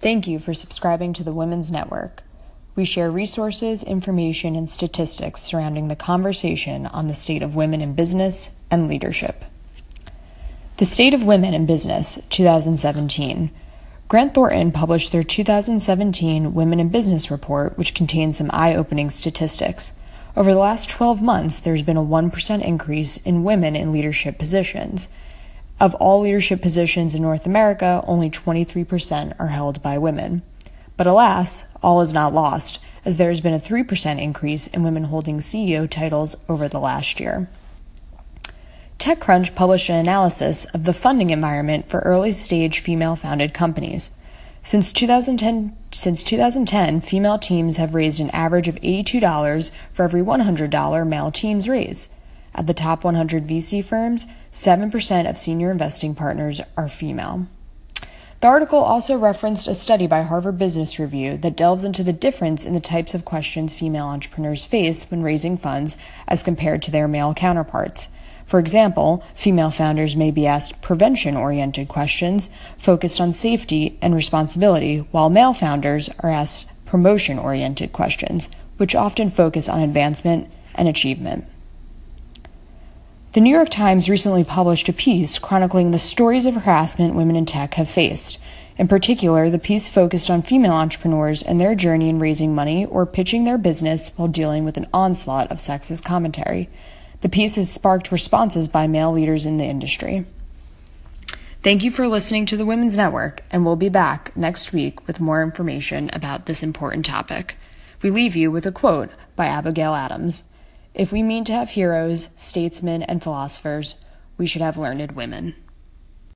Thank you for subscribing to the Women's Network. We share resources, information, and statistics surrounding the conversation on the state of women in business and leadership. The State of Women in Business, 2017. Grant Thornton published their 2017 Women in Business report, which contains some eye opening statistics. Over the last 12 months, there's been a 1% increase in women in leadership positions. Of all leadership positions in North America, only 23% are held by women. But alas, all is not lost, as there has been a 3% increase in women holding CEO titles over the last year. TechCrunch published an analysis of the funding environment for early stage female founded companies. Since 2010, since 2010, female teams have raised an average of $82 for every $100 male teams raise. At the top 100 VC firms, 7% of senior investing partners are female. The article also referenced a study by Harvard Business Review that delves into the difference in the types of questions female entrepreneurs face when raising funds as compared to their male counterparts. For example, female founders may be asked prevention oriented questions focused on safety and responsibility, while male founders are asked promotion oriented questions, which often focus on advancement and achievement. The New York Times recently published a piece chronicling the stories of harassment women in tech have faced. In particular, the piece focused on female entrepreneurs and their journey in raising money or pitching their business while dealing with an onslaught of sexist commentary. The piece has sparked responses by male leaders in the industry. Thank you for listening to the Women's Network, and we'll be back next week with more information about this important topic. We leave you with a quote by Abigail Adams If we mean to have heroes, statesmen, and philosophers, we should have learned women.